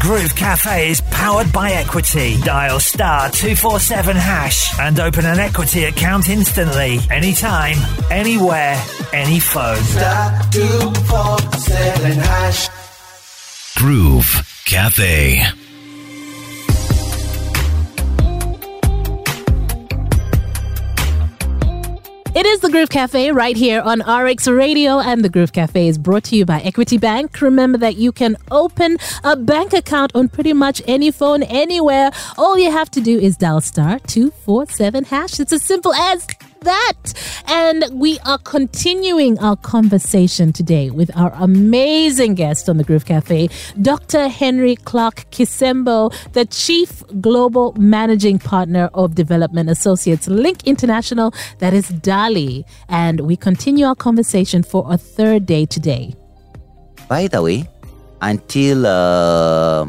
Groove Cafe is powered by Equity. Dial star 247 hash and open an Equity account instantly, anytime, anywhere, any phone. Star 247 hash. Groove Cafe. It is the Groove Cafe right here on RX Radio, and the Groove Cafe is brought to you by Equity Bank. Remember that you can open a bank account on pretty much any phone, anywhere. All you have to do is dial star 247 hash. It's as simple as that. And we are continuing our conversation today with our amazing guest on the Groove Cafe, Dr. Henry Clark Kisembo, the Chief Global Managing Partner of Development Associates Link International, that is DALI. And we continue our conversation for a third day today. By the way, until uh,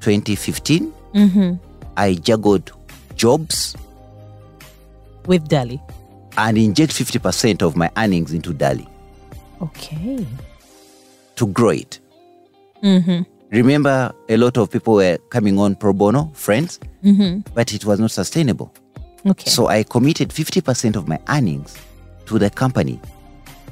2015, I juggled jobs With DALI. and inject 50% of my earnings into Dali Okay. to grow it. Mhm. Remember, a lot of people were coming on pro bono, friends, but it was not sustainable. Okay. So I committed 50% of my earnings to the company.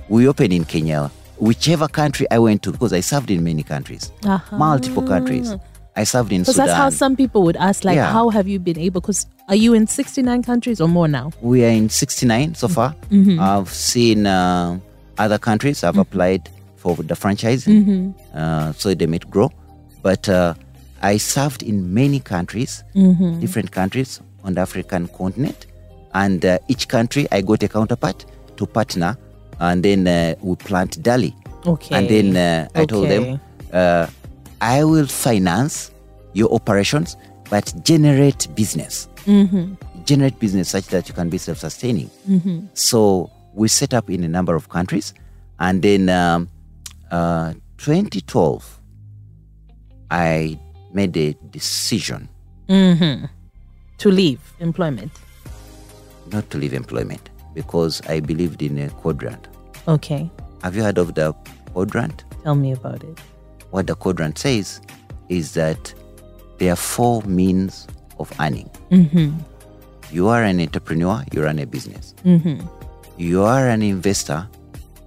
We opened in Kenya, whichever country I went to, because I served in many countries, Uh-huh. multiple countries. I served in Because that's how some people would ask, like, Yeah. how have you been able? Because are you in 69 countries or more now? we are in 69 so far. I've seen uh, other countries. I've applied for the franchise, uh, so they might grow. But uh, I served in many countries, different countries on the African continent, and uh, each country I got a counterpart to partner, and then uh, we plant Dali. Okay. And then uh, I told them, uh, I will finance your operations, but generate business. Generate business such that you can be self sustaining. So we set up in a number of countries. And then um, uh, 2012, I made a decision to leave employment. not to leave employment because I believed in a quadrant. Okay. Have you heard of the quadrant? Tell me about it. What the quadrant says is that there are four means of earning. Mm-hmm. You are an entrepreneur, you run a business. Mm-hmm. You are an investor,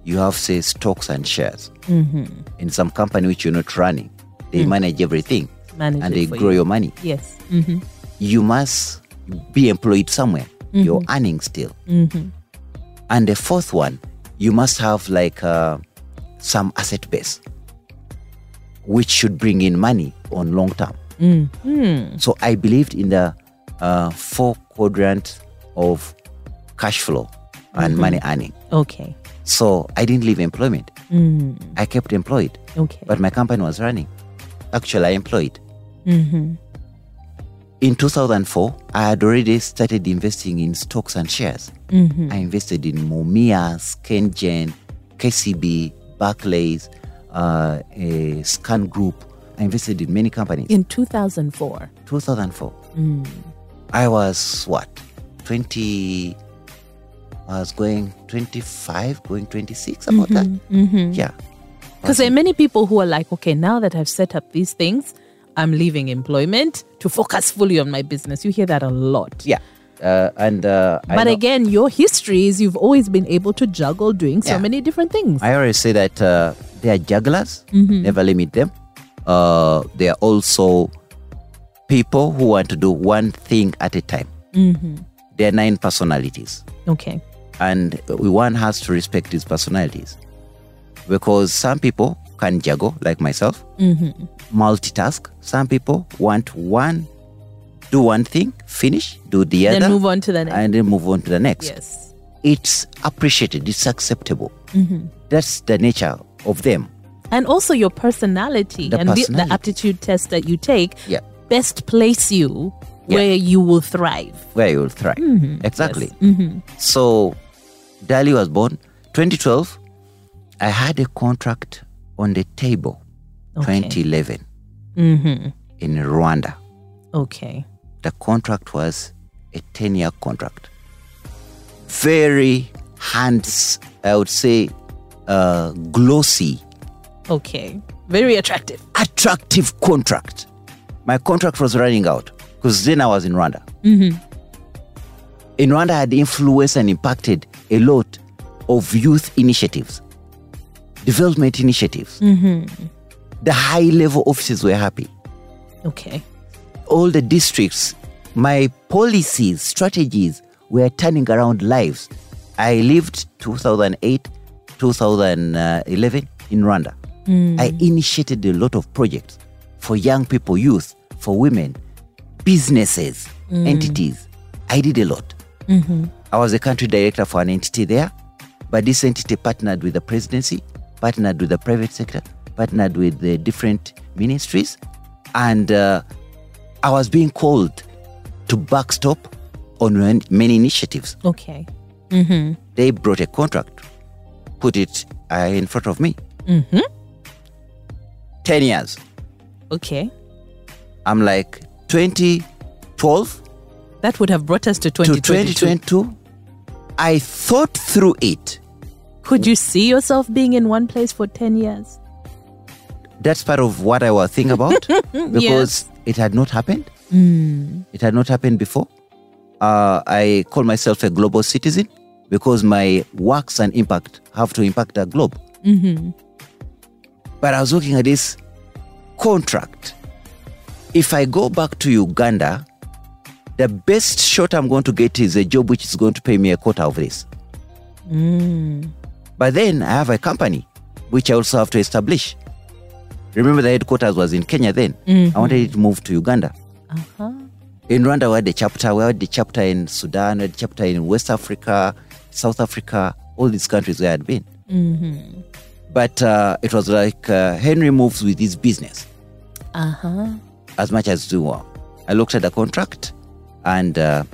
you have, say, stocks and shares mm-hmm. in some company which you're not running. They mm. manage everything Manage and they grow you. your money. Yes. Mm-hmm. You must be employed somewhere, you're earning still. And the fourth one, you must have like uh, some asset base, which should bring in money on long term. Mm. Hmm. So I believed in the uh, four quadrant of cash flow and mm-hmm. money earning. Okay. So I didn't leave employment. Mm. I kept employed, Okay. but my company was running. Actually, I employed. Mm-hmm. In 2004, I had already started investing in stocks and shares. Mm-hmm. I invested in Mumias, Scangen, KCB, Barclays, uh, a Scan Group. I invested in many companies. in 2004. 2004. Mm. I was what? 20. I was going 25, going 26, about mm-hmm, that. Mm-hmm. Yeah. Because there are many people who are like, okay, now that I've set up these things, I'm leaving employment to focus fully on my business. You hear that a lot. Yeah. Uh, and uh, But know- again, your history is you've always been able to juggle doing so Yeah. many different things. I always say that uh, they are jugglers, never limit them. Uh, they are also people who want to do one thing at a time. There are nine personalities, okay. and one has to respect these personalities because some people can juggle, like myself, multitask. Some people want one, do one thing, finish, do the Then other, move on to the next. and then move on to the next yes. it's appreciated, it's acceptable. Mm-hmm. That's the nature of them. And also your personality The and the- the, aptitude test that you take Yeah. best place you Yeah. where you will thrive. Where you will thrive. Mm-hmm. Exactly. Mm-hmm. So, Dali was born 2012. I had a contract on the table Okay. 2011 mm-hmm. in Rwanda. Okay. The contract was a 10 year contract. Very hands, I would say, uh, glossy Okay. Very attractive. attractive contract. My contract was running out because then I was in Rwanda. In Rwanda, I had influenced and impacted a lot of youth initiatives, development initiatives. The high level offices were happy. Okay. All the districts, my policies, strategies were turning around lives. I lived 2008, 2011 in Rwanda. Hmm. I initiated a lot of projects for young people, youth, for women, businesses, hmm. entities. I did a lot. Mm-hmm. I was a country director for an entity there, but this entity partnered with the presidency, partnered with the private sector, partnered with the different ministries, and uh, I was being called to backstop on many initiatives. Okay. They brought a contract, put it uh, in front of me. Hmm. 10 years. Okay. I'm like 2012 That would have brought us to 2022. to 2022. 2022. I thought through it. Could you see yourself being in one place for 10 years? That's part of what I was thinking about because it had not happened. Hmm. It had not happened before. Uh, I call myself a global citizen because my works and impact have to impact the globe. Mm-hmm. But I was looking at this contract. If I go back to Uganda, the best shot I'm going to get is a job which is going to pay me a quarter of this. Hmm. But then I have a company which I also have to establish. Remember, the headquarters was in Kenya then. I wanted it to move to Uganda. In Rwanda, we had the chapter. We had the chapter in Sudan. We had the chapter in West Africa, South Africa, all these countries where I had been. But uh, it was like uh, Henry moves with his business Uh huh. as much as do well. I looked at the contract and uh,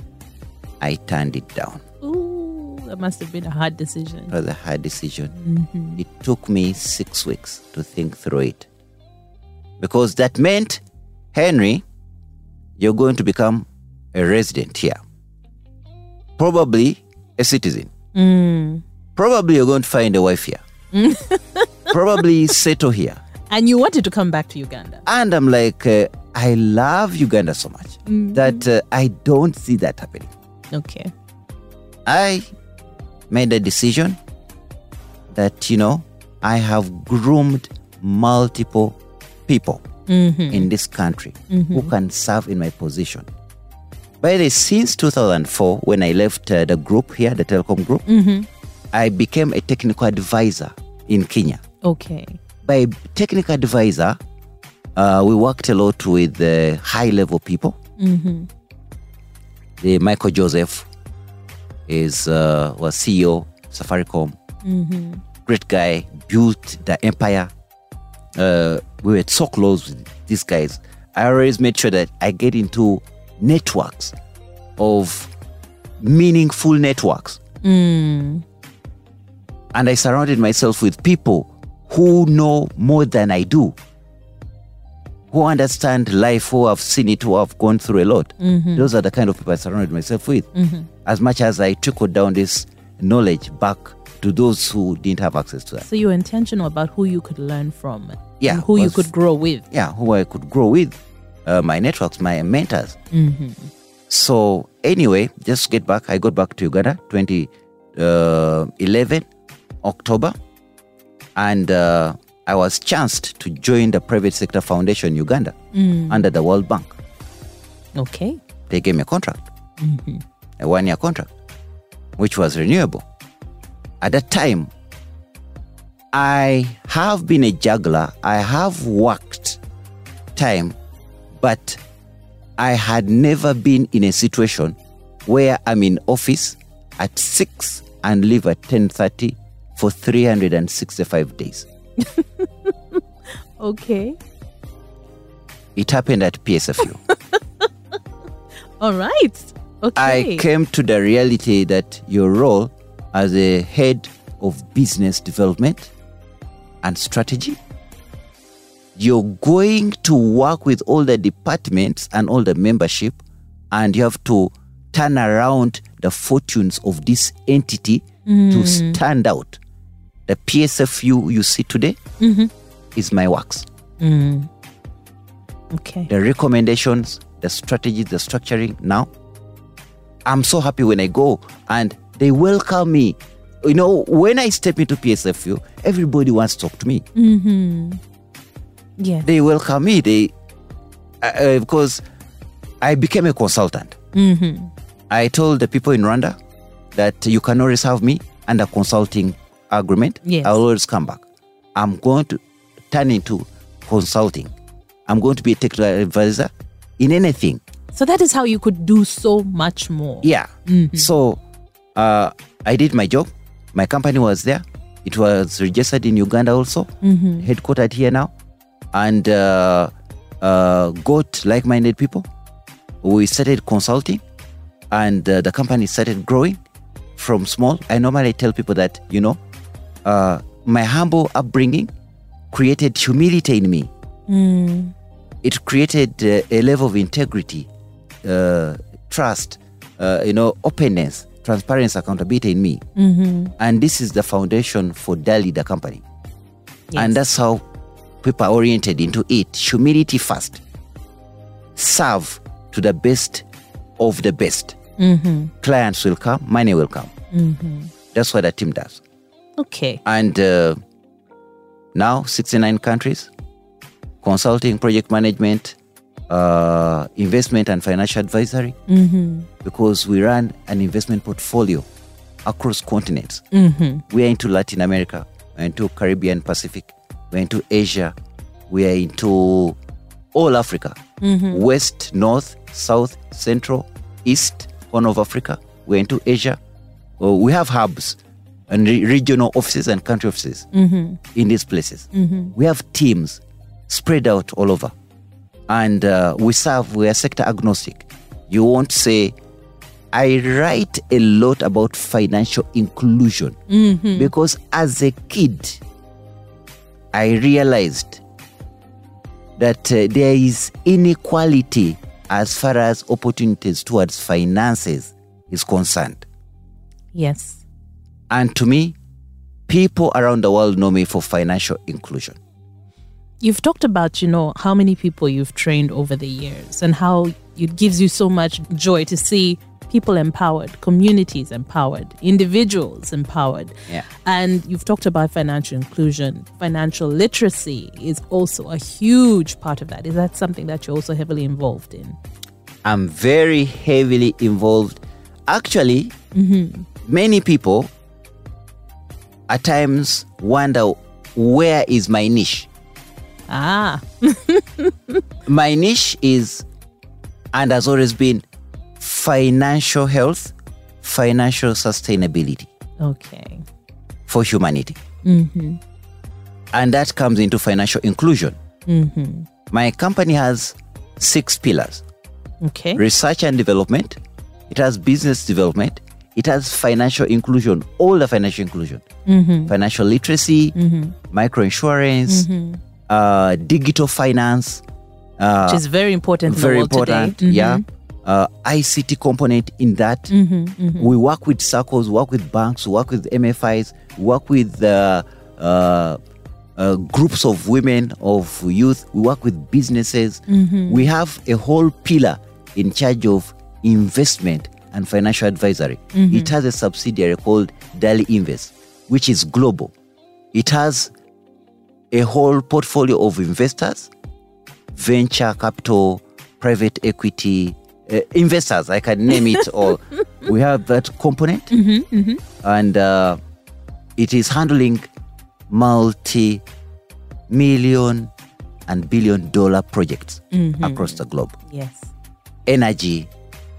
I turned it down. Ooh, that must have been a hard decision. It was a hard decision. It took me six weeks to think through it. Because that meant, Henry, you're going to become a resident here. Probably a citizen. Probably you're going to find a wife here. Probably settle here. And you wanted to come back to Uganda. And I'm like, uh, I love Uganda so much that uh, I don't see that happening. Okay. I made a decision that, you know, I have groomed multiple people in this country who can serve in my position. By the way, since 2004, when I left uh, the group here, the telecom group, I became a technical advisor in Kenya. Okay. By technical advisor, uh, we worked a lot with uh, high level people. The Michael Joseph is uh, was CEO Safaricom. Great guy, built the empire. We were so close with these guys. I always made sure that I get into networks of meaningful networks. Hmm. And I surrounded myself with people who know more than I do, who understand life, who have seen it, who have gone through a lot. Mm-hmm. Those are the kind of people I surrounded myself with. Mm-hmm. As much as I trickled down this knowledge back to those who didn't have access to that. So you were intentional about who you could learn from. Yeah, who you could grow with. yeah, who I could grow with, uh, my networks, my mentors. So anyway, just get back. I got back to Uganda 2011 October, and uh, I was chanced to join the private sector foundation Uganda under the World Bank. Okay. They gave me a contract, a one-year contract, which was renewable. At that time, I have been a juggler. I have worked time, but I had never been in a situation where I'm in office at six and leave at ten thirty for three hundred and sixty-five days. Okay. It happened at PSFU. All right. Okay. I came to the reality that your role as a head of business development and strategy, you're going to work with all the departments and all the membership, and you have to turn around the fortunes of this entity to mm. stand out. The PSFU you see today mm-hmm. is my works. Mm. Okay. The recommendations, the strategies, the structuring. Now, I'm so happy when I go and they welcome me. You know, when I step into PSFU, everybody wants to talk to me. Yeah. They welcome me. They uh, uh, because I became a consultant. I told the people in Rwanda that you can always have me under consulting agreement. Yes. I'll always come back. I'm going to turn into consulting. I'm going to be a technical advisor in anything. So that is how you could do so much more. Yeah. So uh, I did my job. My company was there. It was registered in Uganda also, headquartered here now, and uh, uh, got like minded people. We started consulting, and uh, the company started growing from small. I normally tell people that, you know, uh, my humble upbringing created humility in me. It created uh, a level of integrity, uh, trust, uh, you know, openness, transparency, accountability in me. Mm-hmm. And this is the foundation for Dali, the company. Yes. And that's how people are oriented into it. Humility first. Serve to the best of the best. Mm-hmm. Clients will come, money will come. Mm-hmm. That's what the team does. Okay. And uh, now, 69 countries, consulting, project management, uh, investment, and financial advisory, mm-hmm. because we run an investment portfolio across continents. Mm-hmm. We are into Latin America, we're into Caribbean, Pacific, we're into Asia, we are into all Africa, mm-hmm. West, North, South, Central, East, Horn of Africa, we're into Asia. Well, we have hubs and re- regional offices and country offices in these places. We have teams spread out all over. And uh, we serve, we are sector agnostic. You won't say, I write a lot about financial inclusion because as a kid, I realized that uh, there is inequality as far as opportunities towards finances is concerned. Yes. And to me, people around the world know me for financial inclusion. You've talked about, you know, how many people you've trained over the years and how it gives you so much joy to see people empowered, communities empowered, individuals empowered. Yeah. And you've talked about financial inclusion. Financial literacy is also a huge part of that. Is that something that you're also heavily involved in? I'm very heavily involved. Actually, mm-hmm. many people at times wonder where is my niche? Ah, My niche is and has always been financial health, financial sustainability. Okay. for humanity. Mm-hmm. And that comes into financial inclusion. Mm-hmm. My company has six pillars. Okay. research and development, it has business development, it has financial inclusion, all the financial inclusion, mm-hmm. financial literacy, microinsurance, uh, digital finance, uh, Which is very important in very the world important. today. Mhm. Yeah. Uh, ICT component in that. Mm-hmm, We work with circles, work with banks, work with MFIs, work with uh, uh, uh, groups of women, of youth. We work with businesses. Mm-hmm. We have a whole pillar in charge of investment and financial advisory. Mm-hmm. It has a subsidiary called Dali Invest, which is global. It has a whole portfolio of investors, venture capital, private equity, uh, investors. I can name it all. we have that component, and uh, it is handling multi million and billion dollar projects across the globe Yes. energy,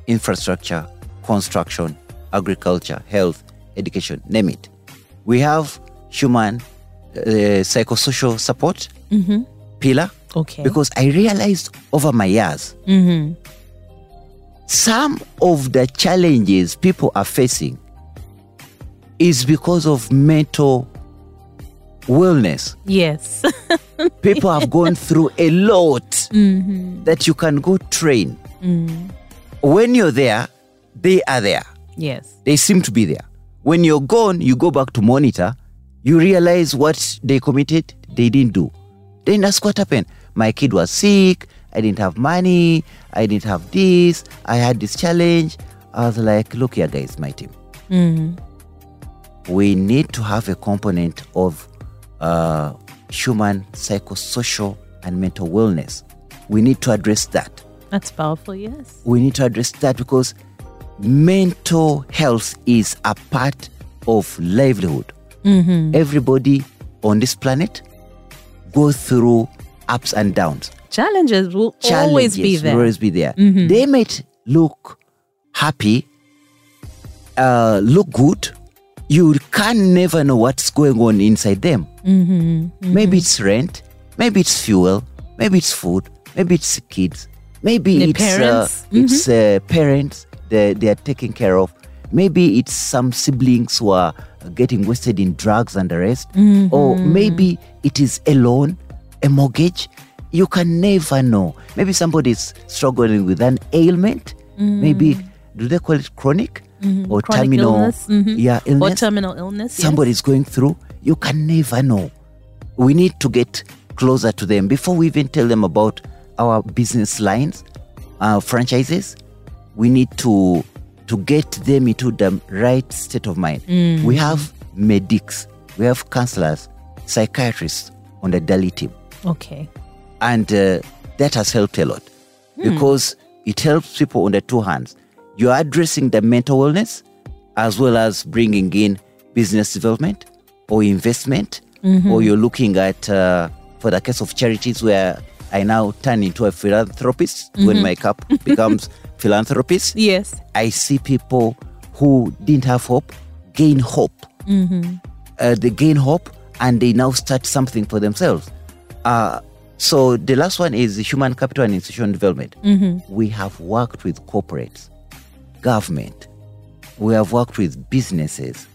infrastructure, construction, agriculture, health, education, name it. We have human uh, psychosocial support mm-hmm. pillar Okay. because I realized over my years mm-hmm. some of the challenges people are facing is because of mental wellness. yes. People have gone through a lot mm-hmm. that you can go train. Mm. When you're there, they are there. yes. They seem to be there. When you're gone, you go back to monitor, you realize what they committed, they didn't do. Then that's what happened. My kid was sick. I didn't have money. I didn't have this. I had this challenge. I was like, look here, guys, my team. We need to have a component of uh, human psychosocial and mental wellness. We need to address that. That's powerful, yes. We need to address that because mental health is a part of livelihood. Everybody on this planet goes through ups and downs. Challenges will Challenges always be will there. always be there. They might look happy, uh, look good. You can never know what's going on inside them. Maybe it's rent, maybe it's fuel, maybe it's food, maybe it's kids, maybe The it's parents. Uh, it's uh, parents they they are taking care of. Maybe it's some siblings who are getting wasted in drugs and the rest, mm-hmm. or maybe it is a loan, a mortgage. You can never know. Maybe somebody is struggling with an ailment. Mm. Maybe do they call it chronic mm-hmm. or Chronic terminal? illness, mhm. Yeah, Or illness terminal illness. yes. somebody's going through, you can never know. We need to get closer to them before we even tell them about our business lines, our franchises. We need to to get them into the right state of mind. We have medics, we have counselors, psychiatrists on the daily team. Okay. and uh, that has helped a lot. Because it helps people on the two hands. You're addressing the mental wellness as well as bringing in business development or investment, or you're looking at, uh, for the case of charities, where I now turn into a philanthropist when my cup becomes philanthropist. Yes. I see people who didn't have hope gain hope. Uh, they gain hope and they now start something for themselves. Uh, so the last one is human capital and institutional development. We have worked with corporates, government. We have worked with businesses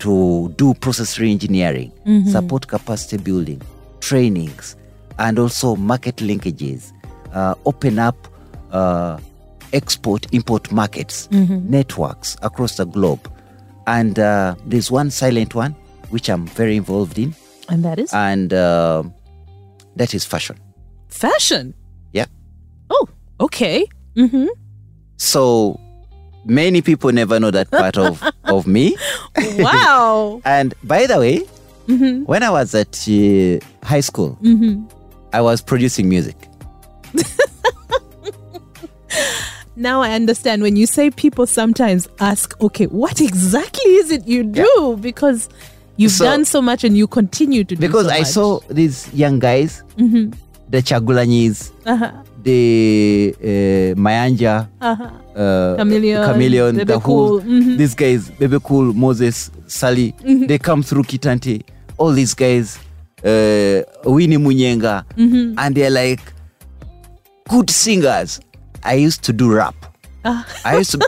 to do process re-engineering, support capacity building, trainings, and also market linkages, uh, open up uh, export import markets, networks across the globe. And uh, there's one silent one which I'm very involved in, And that is and uh, that is fashion. fashion. Yeah. Oh, okay. Mm-hmm. So many people never know that part of, of me. Wow. And by the way, when I was at uh, high school, I was producing music. now I understand when you say people sometimes ask, okay, what exactly is it you do? Because you've So- done so much and you continue to do Because so I saw these young guys, the Kyagulanyis, Uh-huh. the uh, Mayanja, Uh-huh. uh, Chameleone, Chameleone, the Cool, whole, mhm. these guys, Bebe Cool, Moses, Ssali, Mm-hmm. they come through Kitante, all these guys, uh, Winnie Munyenga, Mm-hmm. and they're like good singers. I used to do rap. Ah. I used to.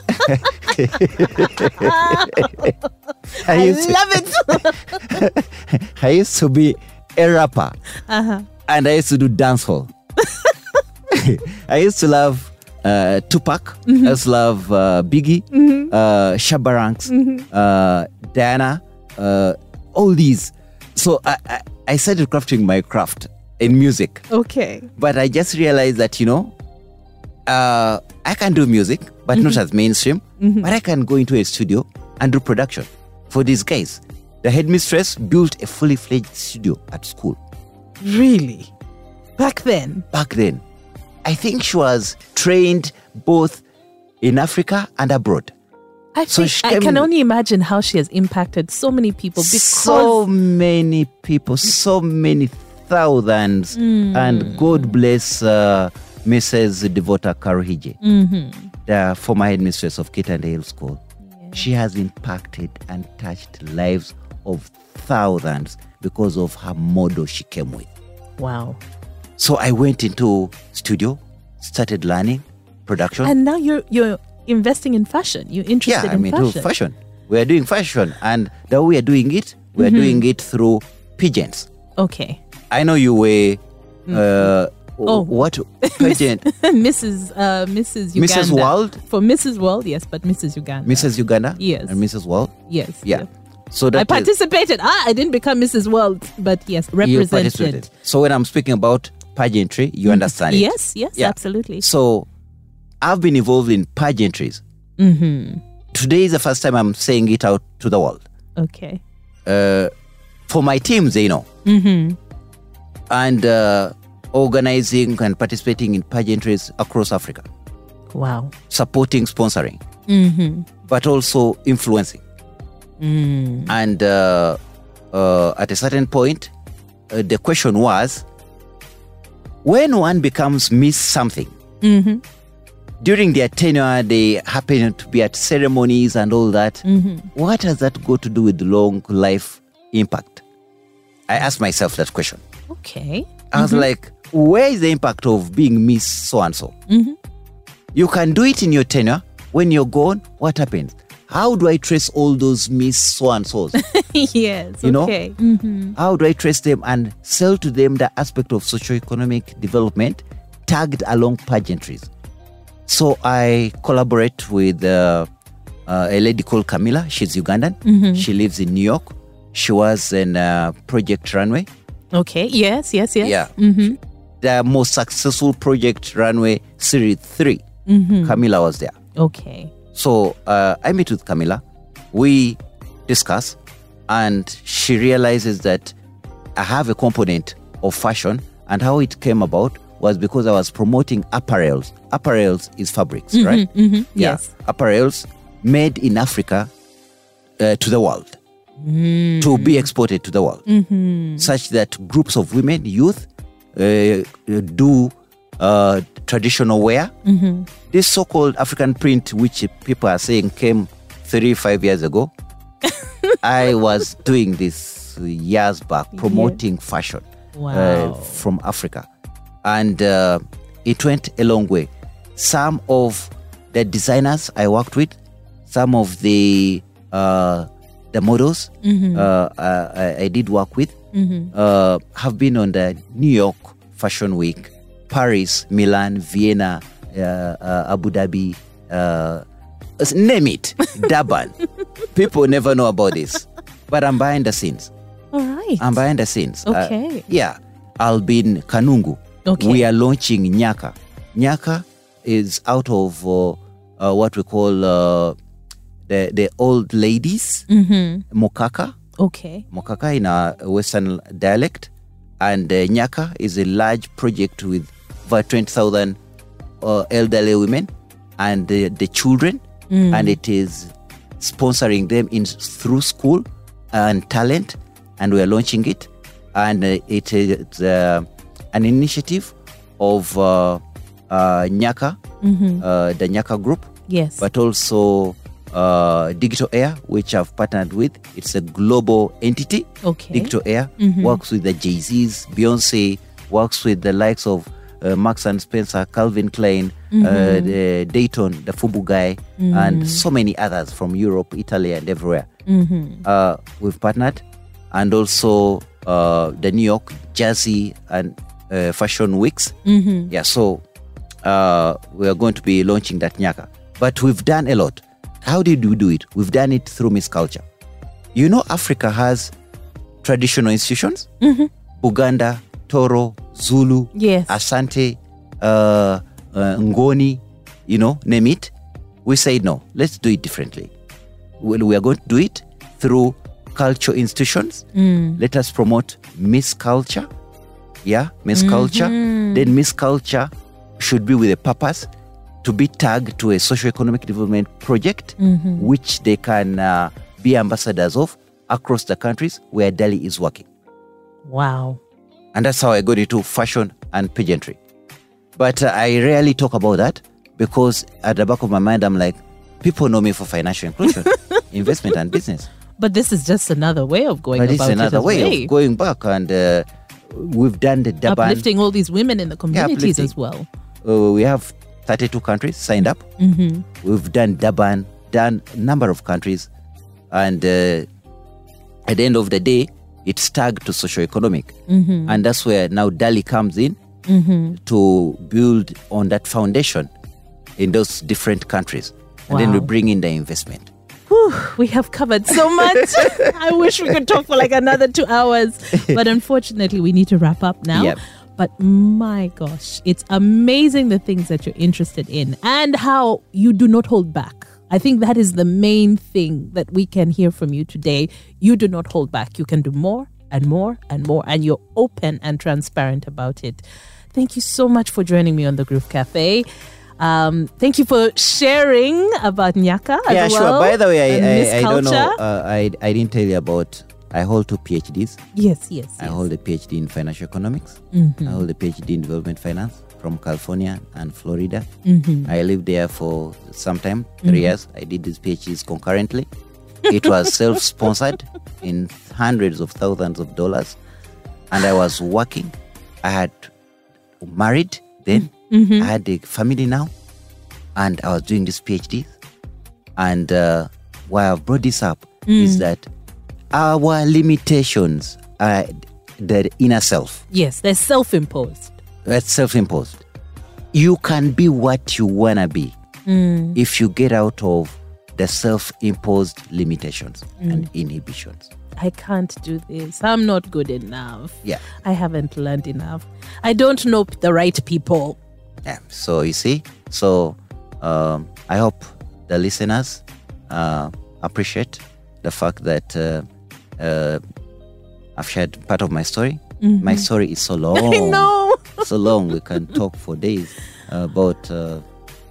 I used to, love it. I used to be a rapper, uh-huh. and I used to do dancehall. I used to love uh, Tupac. Mm-hmm. I used to love uh, Biggie, uh, Shabba Ranks, Mm-hmm. uh, Diana, uh, all these. So I, I, I started crafting my craft in music, Okay. but I just realized that you know, uh, I can do music, but not as mainstream. But I can go into a studio and do production for these guys. The headmistress built a fully fledged studio at school Really? Back then? back then. I think she was trained both in Africa and abroad. I, So I can only imagine how she has impacted so many people because so many people, so many thousands, and God bless uh, Mrs. Devota Karuhije, the former headmistress of Kitante Hill School. She has impacted and touched lives of thousands because of her model she came with. wow. So I went into studio, started learning production. And now you're you're investing in fashion. You're interested in fashion. yeah, I in mean, fashion. fashion. We are doing fashion, and the way we are doing it, we Mm-hmm. are doing it through pigeons. Okay. I know you were. Uh, Oh. what pigeon? Mrs. Uh, Mrs. Uganda. Mrs. World, For Mrs. World, yes, but Mrs. Uganda. Mrs. Uganda, Yes. and Mrs. World. Yes. Yeah. yep. So that I is- participated. Ah, I didn't become Mrs. World, but yes, you represented. participated. So when I'm speaking about pageantry, you understand it. Yes, yes, Yeah. absolutely. So I've been involved in pageantries. Mm-hmm. Today is the first time I'm saying it out to the world. Okay. Uh, for my teams, they know. Mm-hmm. And uh, organizing and participating in pageantries across Africa, Wow. supporting, sponsoring, Mm-hmm. but also influencing. Mm. And uh, uh, at a certain point, uh, the question was when one becomes Miss something, Mm-hmm. during their tenure, they happen to be at ceremonies and all that. Mm-hmm. What has that got to do with long life impact? I asked myself that question. Okay. I was like, where is the impact of being Miss so and so? You can do it in your tenure. When you're gone, what happens? How do I trace all those Miss so and so's? yes. You know? okay. Mm-hmm. How do I trace them and sell to them the aspect of socioeconomic development tagged along pageantries? So I collaborate with uh, uh, a lady called Camilla. She's Ugandan. She lives in New York. She was in uh, Project Runway. Okay. Yes. Yes. Yes. Yeah. Mm-hmm. The most successful Project Runway Series 3. Camila was there. Okay. So uh, I meet with Camila. We discuss, and she realizes that I have a component of fashion, and how it came about was because I was promoting apparels. Apparels is fabrics, right? Mm-hmm. Yeah, Yes. apparels made in Africa uh, to the world, to be exported to the world, such that groups of women, youth, do uh, traditional wear. This so-called African print, which people are saying came 35 years ago, I was doing this years back, promoting fashion Wow. uh, from Africa, and uh, it went a long way. Some of the designers I worked with, some of the uh, the models uh, uh, I, I did work with, uh, have been on the New York Fashion Week, Paris, Milan, Vienna, uh, uh, Abu Dhabi, uh, name it, Durban. People never know about this, but I'm behind the scenes. All right. I'm behind the scenes. Uh, Okay. yeah. I'll be in Kanungu. Okay. We are launching Nyaka. Nyaka is out of uh, uh, what we call uh, the, the old ladies, mm-hmm. Mokaka. Okay. Mokaka in a Western dialect. And uh, Nyaka is a large project with over 20,000 uh, elderly women and the, the children. And it is sponsoring them in through school and talent. And we are launching it. And uh, it is uh, an initiative of uh, uh, Nyaka, uh, the Nyaka group Yes. but also uh, Digital Air, which I've partnered with. It's a global entity. Okay. Digital Air works with the Jay Z's, Beyonce, works with the likes of uh, Marks and Spencer, Calvin Klein, uh, the Daymond, the Fubu guy, and so many others from Europe, Italy, and everywhere. Uh, we've partnered, and also uh, the New York Jazzy and uh, Fashion Weeks. Yeah, so uh, we are going to be launching that Nyaka. But we've done a lot. How did we do it? We've done it through Miss Culture. You know, Africa has traditional institutions Buganda, Toro, Zulu, Yes. Asante, uh, uh, Ngoni, you know, name it. We say no, let's do it differently. Well, we are going to do it through culture institutions. Let us promote Miss Culture. Yeah, Miss Culture. Then Miss Culture should be with a purpose to be tagged to a socio-economic development project, which they can uh, be ambassadors of across the countries where Dali is working. wow. And that's how I got into fashion and pageantry. But uh, I rarely talk about that because at the back of my mind, I'm like, people know me for financial inclusion, investment, and business. But this is just another way of going But about it's another it as way of going back. And uh, we've done the Durban. uplifting all these women in the communities as well. Uh, we have 32 countries signed up. Mm-hmm. We've done Durban, done a number of countries. And uh, at the end of the day, it's tagged to socio-economic. Mm-hmm. And that's where now DALI comes in to build on that foundation in those different countries. And then we bring in the investment. Whew, we have covered so much. I wish we could talk for like another two hours. But unfortunately, we need to wrap up now. Yep. But my gosh, it's amazing the things that you're interested in and how you do not hold back. I think that is the main thing that we can hear from you today. You do not hold back. You can do more and more and more, and you're open and transparent about it. Thank you so much for joining me on the Groove Cafe. Um, thank you for sharing about Nyaka as yeah, well. sure. By the way, I, I, I don't know. Uh, I, I didn't tell you about. I hold two PhDs. yes, yes, I yes. hold a PhD in financial economics. Mm-hmm. I hold a PhD in development finance from California and Florida. Mm-hmm. I lived there for some time, 3 years. I did these PhDs concurrently. It was self-sponsored in hundreds of thousands of dollars, and I was working. I had married then. Mm-hmm. I had a family now, and I was doing this PhD. And uh, why I've brought this up Mm. is that our limitations are the inner self. Yes, they're self-imposed. That's self-imposed. You can be what you wanna be if you get out of the self-imposed limitations and inhibitions. I can't do this. I'm not good enough. Yeah. I haven't learned enough. I don't know the right people. Yeah. So you see, so um, I hope the listeners uh, appreciate the fact that uh, uh, I've shared part of my story. My story is so long. I know. so long. We can talk for days about uh,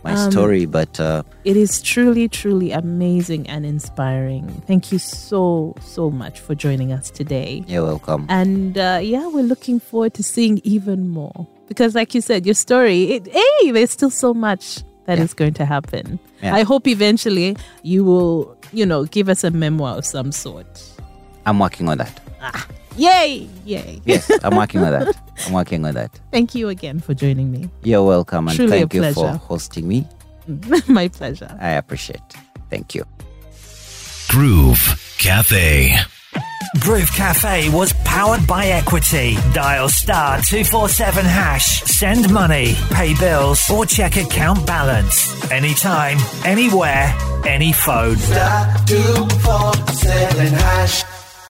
my story, but uh, It is truly, truly amazing and inspiring. Thank you so, so much for joining us today. you're welcome. And uh, yeah, we're looking forward to seeing even more. Because, like you said, your story, it, hey, there's still so much that is Yeah. going to happen. Yeah. I hope eventually you will, you know, give us a memoir of some sort. I'm working on that. Ah, yay! Yay. Yes, I'm working on that. I'm working on that. Thank you again for joining me. You're welcome, and Truly thank you for hosting me. My pleasure. I appreciate. Thank you. Groove Cafe. Groove Cafe was powered by Equity. Dial star 247 hash. Send money, pay bills, or check account balance. Anytime, anywhere, any phone. Star two four seven hash.